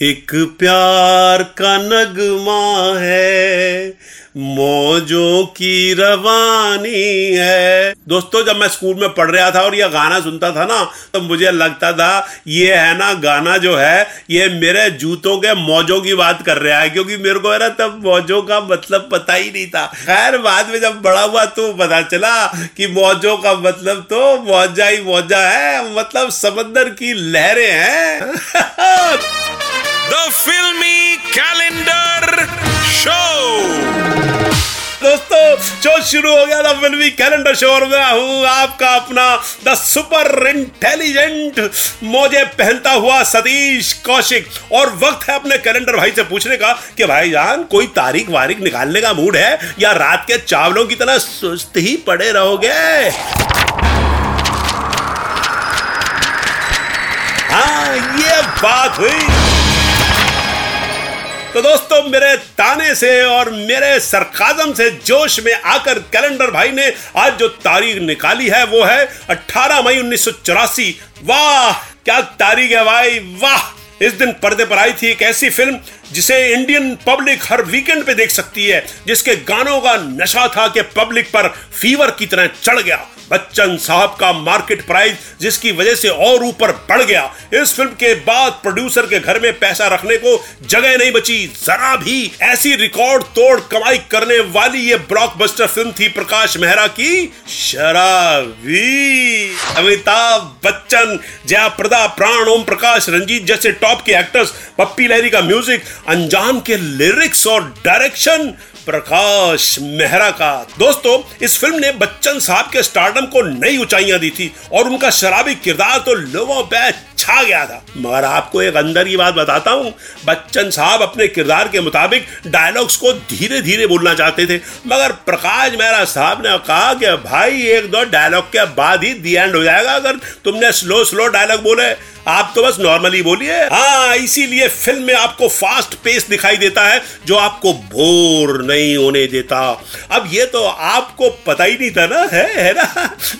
एक प्यार का नगमा है, मौजों की रवानी है। दोस्तों, जब मैं स्कूल में पढ़ रहा था और ये गाना सुनता था ना तो मुझे लगता था, ये है ना, गाना जो है, ये मेरे जूतों के मौजों की बात कर रहा है, क्योंकि मेरे को है ना, तब मौजों का मतलब पता ही नहीं था। खैर, बाद में जब बड़ा हुआ तो पता चला कि मौजों का मतलब तो मौजा ही मौजा है मतलब समंदर की लहरें हैं। द फिल्मी कैलेंडर शो दोस्तों शो शुरू हो गया था फिल्मी कैलेंडर शो और मैं हूँ आपका अपना द सुपर इंटेलिजेंट मोजे पहनता हुआ सतीश कौशिक। और वक्त है अपने कैलेंडर भाई से पूछने का कि भाई जान कोई तारीख वारीख निकालने का मूड है या रात के चावलों की तरह सुस्त ही पड़े रहोगे? हाँ ये बात हुई। तो दोस्तों, मेरे ताने से और मेरे सरकाजम से जोश में आकर कैलेंडर भाई ने आज जो तारीख निकाली है, वो है 18 मई उन्नीस सौ चौरासी। वाह, क्या तारीख है भाई, वाह। इस दिन पर्दे पर आई थी एक ऐसी फ़िल्म जिसे इंडियन पब्लिक हर वीकेंड पे देख सकती है, जिसके गानों का नशा था कि पब्लिक पर फीवर की तरह चढ़ गया। बच्चन साहब का मार्केट प्राइस जिसकी वजह से और ऊपर बढ़ गया। इस फ़िल्म के बाद प्रोड्यूसर के घर में पैसा रखने को जगह नहीं बची। जरा भी ऐसी रिकॉर्ड तोड़ कमाई करने वाली ये ब्लॉकबस्टर फ़िल्म थी प्रकाश मेहरा की शराबी। अमिताभ बच्चन जया प्रदा प्राण, ओम प्रकाश, रंजीत जैसे टॉप के एक्टर्स पप्पी लहरी का म्यूज़िक अंजाम के लिरिक्स और डायरेक्शन प्रकाश मेहरा का। दोस्तों, इस फ़िल्म ने बच्चन साहब के स्टारडम को नई ऊंचाइयाँ दी थी और उनका शराबी किरदार तो लोगों पे छा गया था। मगर आपको एक अंदर की बात बताता हूँ, बच्चन साहब अपने किरदार के मुताबिक डायलॉग्स को धीरे धीरे बोलना चाहते थे। मगर प्रकाश मेहरा साहब ने कहा कि, भाई, एक दो डायलॉग के बाद ही दी एंड हो जाएगा। अगर तुमने स्लो स्लो डायलॉग बोले आप तो बस नॉर्मली बोलिए। हाँ इसीलिए फ़िल्म में आपको फास्ट पेस दिखाई देता है, जो आपको बोर नहीं होने देता। अब ये तो आपको पता ही नहीं था ना, है है ना?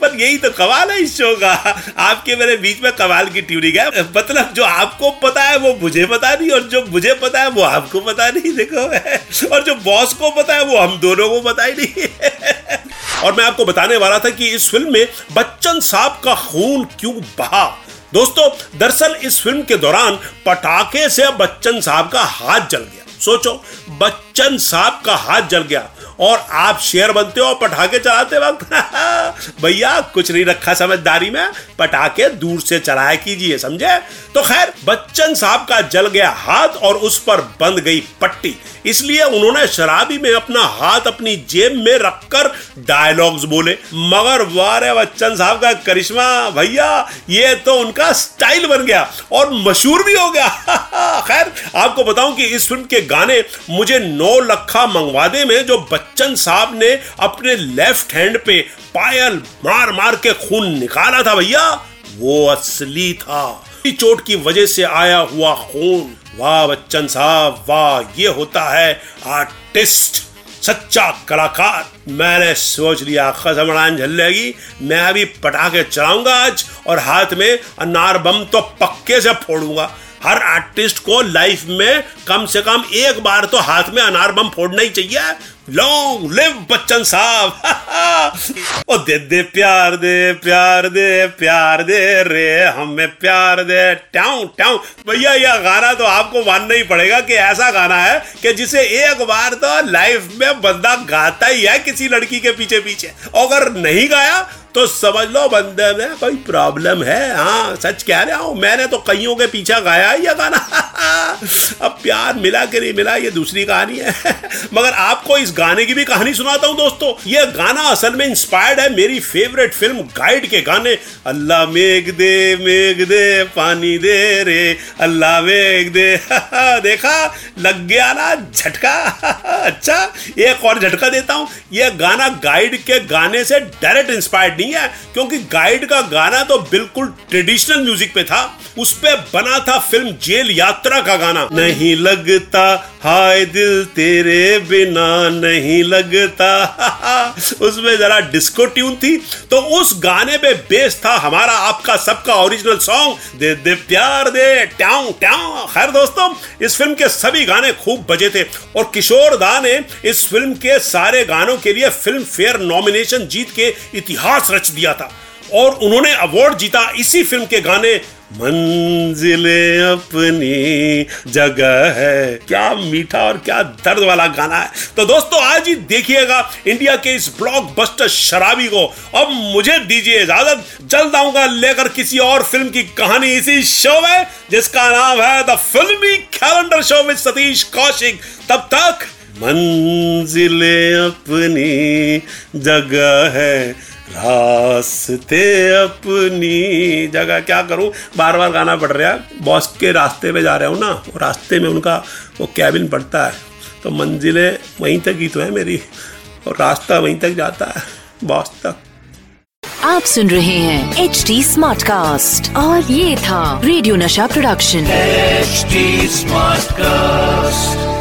पर यही तो कमाल है इस शो का। आपके मेरे बीच में कमाल की ट्यूनिंग है। मतलब जो आपको पता है, वो मुझे पता नहीं, और जो मुझे पता है, वो आपको पता नहीं, देखो। और जो बॉस को पता है, वो हम दोनों को पता ही नहीं। और मैं आपको बताने वाला था कि इस फ़िल्म में बच्चन साहब का खून क्यों बहा? दोस्तों, दरअसल इस फ़िल्म के दौरान पटाखे से बच्चन साहब का हाथ जल गया। सोचो, बच्चन साहब का हाथ जल गया। और आप शेयर बनते हो पटाखे चलाते वक्त। भैया, कुछ नहीं रखा समझदारी में। पटाखे दूर से चलाया कीजिए, समझे? तो खैर, बच्चन साहब का जल गया हाथ और उस पर बंद गई पट्टी। इसलिए उन्होंने शराबी में अपना हाथ अपनी जेब में रखकर डायलॉग्स बोले। मगर वारे बच्चन साहब का करिश्मा, भैया, ये तो उनका स्टाइल बन गया और मशहूर भी हो गया। खैर, आपको बताऊँ कि इस फ़िल्म के गाने मुझे नौ लखा मंगवादे में जो बच्चन साहब ने अपने लेफ़्ट हैंड पे पायल मार मार के खून निकाला था भैया। वो असली था। चोट की वजह से आया हुआ खून। वाह बच्चन साहब, वाह, ये होता है आर्टिस्ट, सच्चा कलाकार। मैंने सोच लिया खजमड़ान झल्लेगी। मैं अभी पटाखे चलाऊँगा आज और हाथ में अनार बम तो पक्के से फोड़ूँगा। हर आर्टिस्ट को लाइफ में कम से कम एक बार तो हाथ में अनार बम फोड़ना ही चाहिए। लॉन्ग लिव बच्चन साहब ओ दे दे प्यार दे प्यार दे प्यार दे रे, हमें प्यार दे। ट्याऊ ट्याऊ। भैया यह गाना तो आपको मानना ही पड़ेगा कि ऐसा गाना है कि जिसे एक बार तो लाइफ में बंदा गाता ही है किसी लड़की के पीछे पीछे अगर नहीं गाया तो समझ लो बंदे में कोई प्रॉब्लम है। हाँ सच कह रहा हूँ, मैंने तो कईयों के पीछे गाया है गाना। अब प्यार मिला कि नहीं मिला, ये दूसरी कहानी है। मगर आपको इस गाने की भी कहानी सुनाता हूँ दोस्तों। ये गाना असल में इंस्पायर्ड है मेरी फेवरेट फ़िल्म गाइड के गाने। अल्लाह मेघ दे मेघ दे, पानी दे रे। अल्लाह मेघ दे। देखा? लग गया ना झटका। अच्छा एक और झटका देता हूँ। यह गाना गाइड के गाने से डायरेक्ट इंस्पायर्ड नहीं है, क्योंकि गाइड का गाना तो बिल्कुल ट्रेडिशनल म्यूज़िक पे था। उस पे बना था फ़िल्म जेल यात्रा का गाना। नहीं लगता, हाय दिल तेरे बिना नहीं लगता। उसमें जरा डिस्को ट्यून थी तो उस गाने पे बेस था हमारा, आपका, सबका ओरिजिनल सॉन्ग दे दे, प्यार दे, ट्याऊ ट्याऊ। खैर दोस्तों, इस फ़िल्म के सभी गाने खूब बजे थे। और किशोर दा ने इस फ़िल्म के सारे गानों के लिए फ़िल्म फेयर नॉमिनेशन जीत के इतिहास रच दिया था। और उन्होंने अवार्ड जीता इसी फ़िल्म के गाने, मंजिले अपनी जगह है। क्या मीठा और क्या दर्द वाला गाना है। तो दोस्तों, आज ही देखिएगा इंडिया के इस ब्लॉकबस्टर शराबी को। अब मुझे दीजिए इजाज़त। जल्द आऊँगा लेकर किसी और फ़िल्म की कहानी इसी शो में, जिसका नाम है the filmy calendar show with Satish Kaushik तब तक मंजिले अपनी जगह है। रास्ते अपनी जगह। क्या करूँ? बार बार गाना पड़ रहा है। बॉस के रास्ते पे जा रहा हूँ ना वो रास्ते में उनका वो कैबिन पड़ता है। तो मंजिलें वहीं तक ही तो है मेरी और रास्ता वहीं तक जाता है बॉस तक। आप सुन रहे हैं एच डी स्मार्ट कास्ट और ये था रेडियो नशा प्रोडक्शन एचडी स्मार्ट Smartcast.